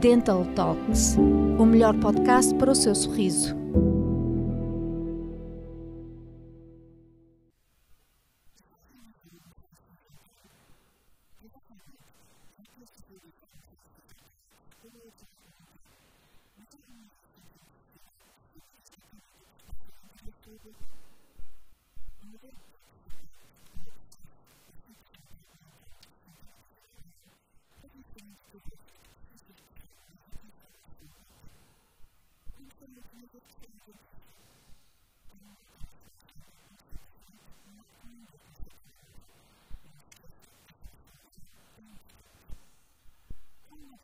Dental Talks o melhor podcast para o seu sorriso.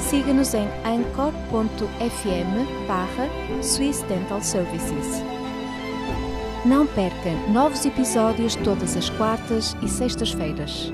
Siga-nos em anchor.fm barra Swiss Dental Services. Não perca novos episódios todas as quartas e sextas-feiras.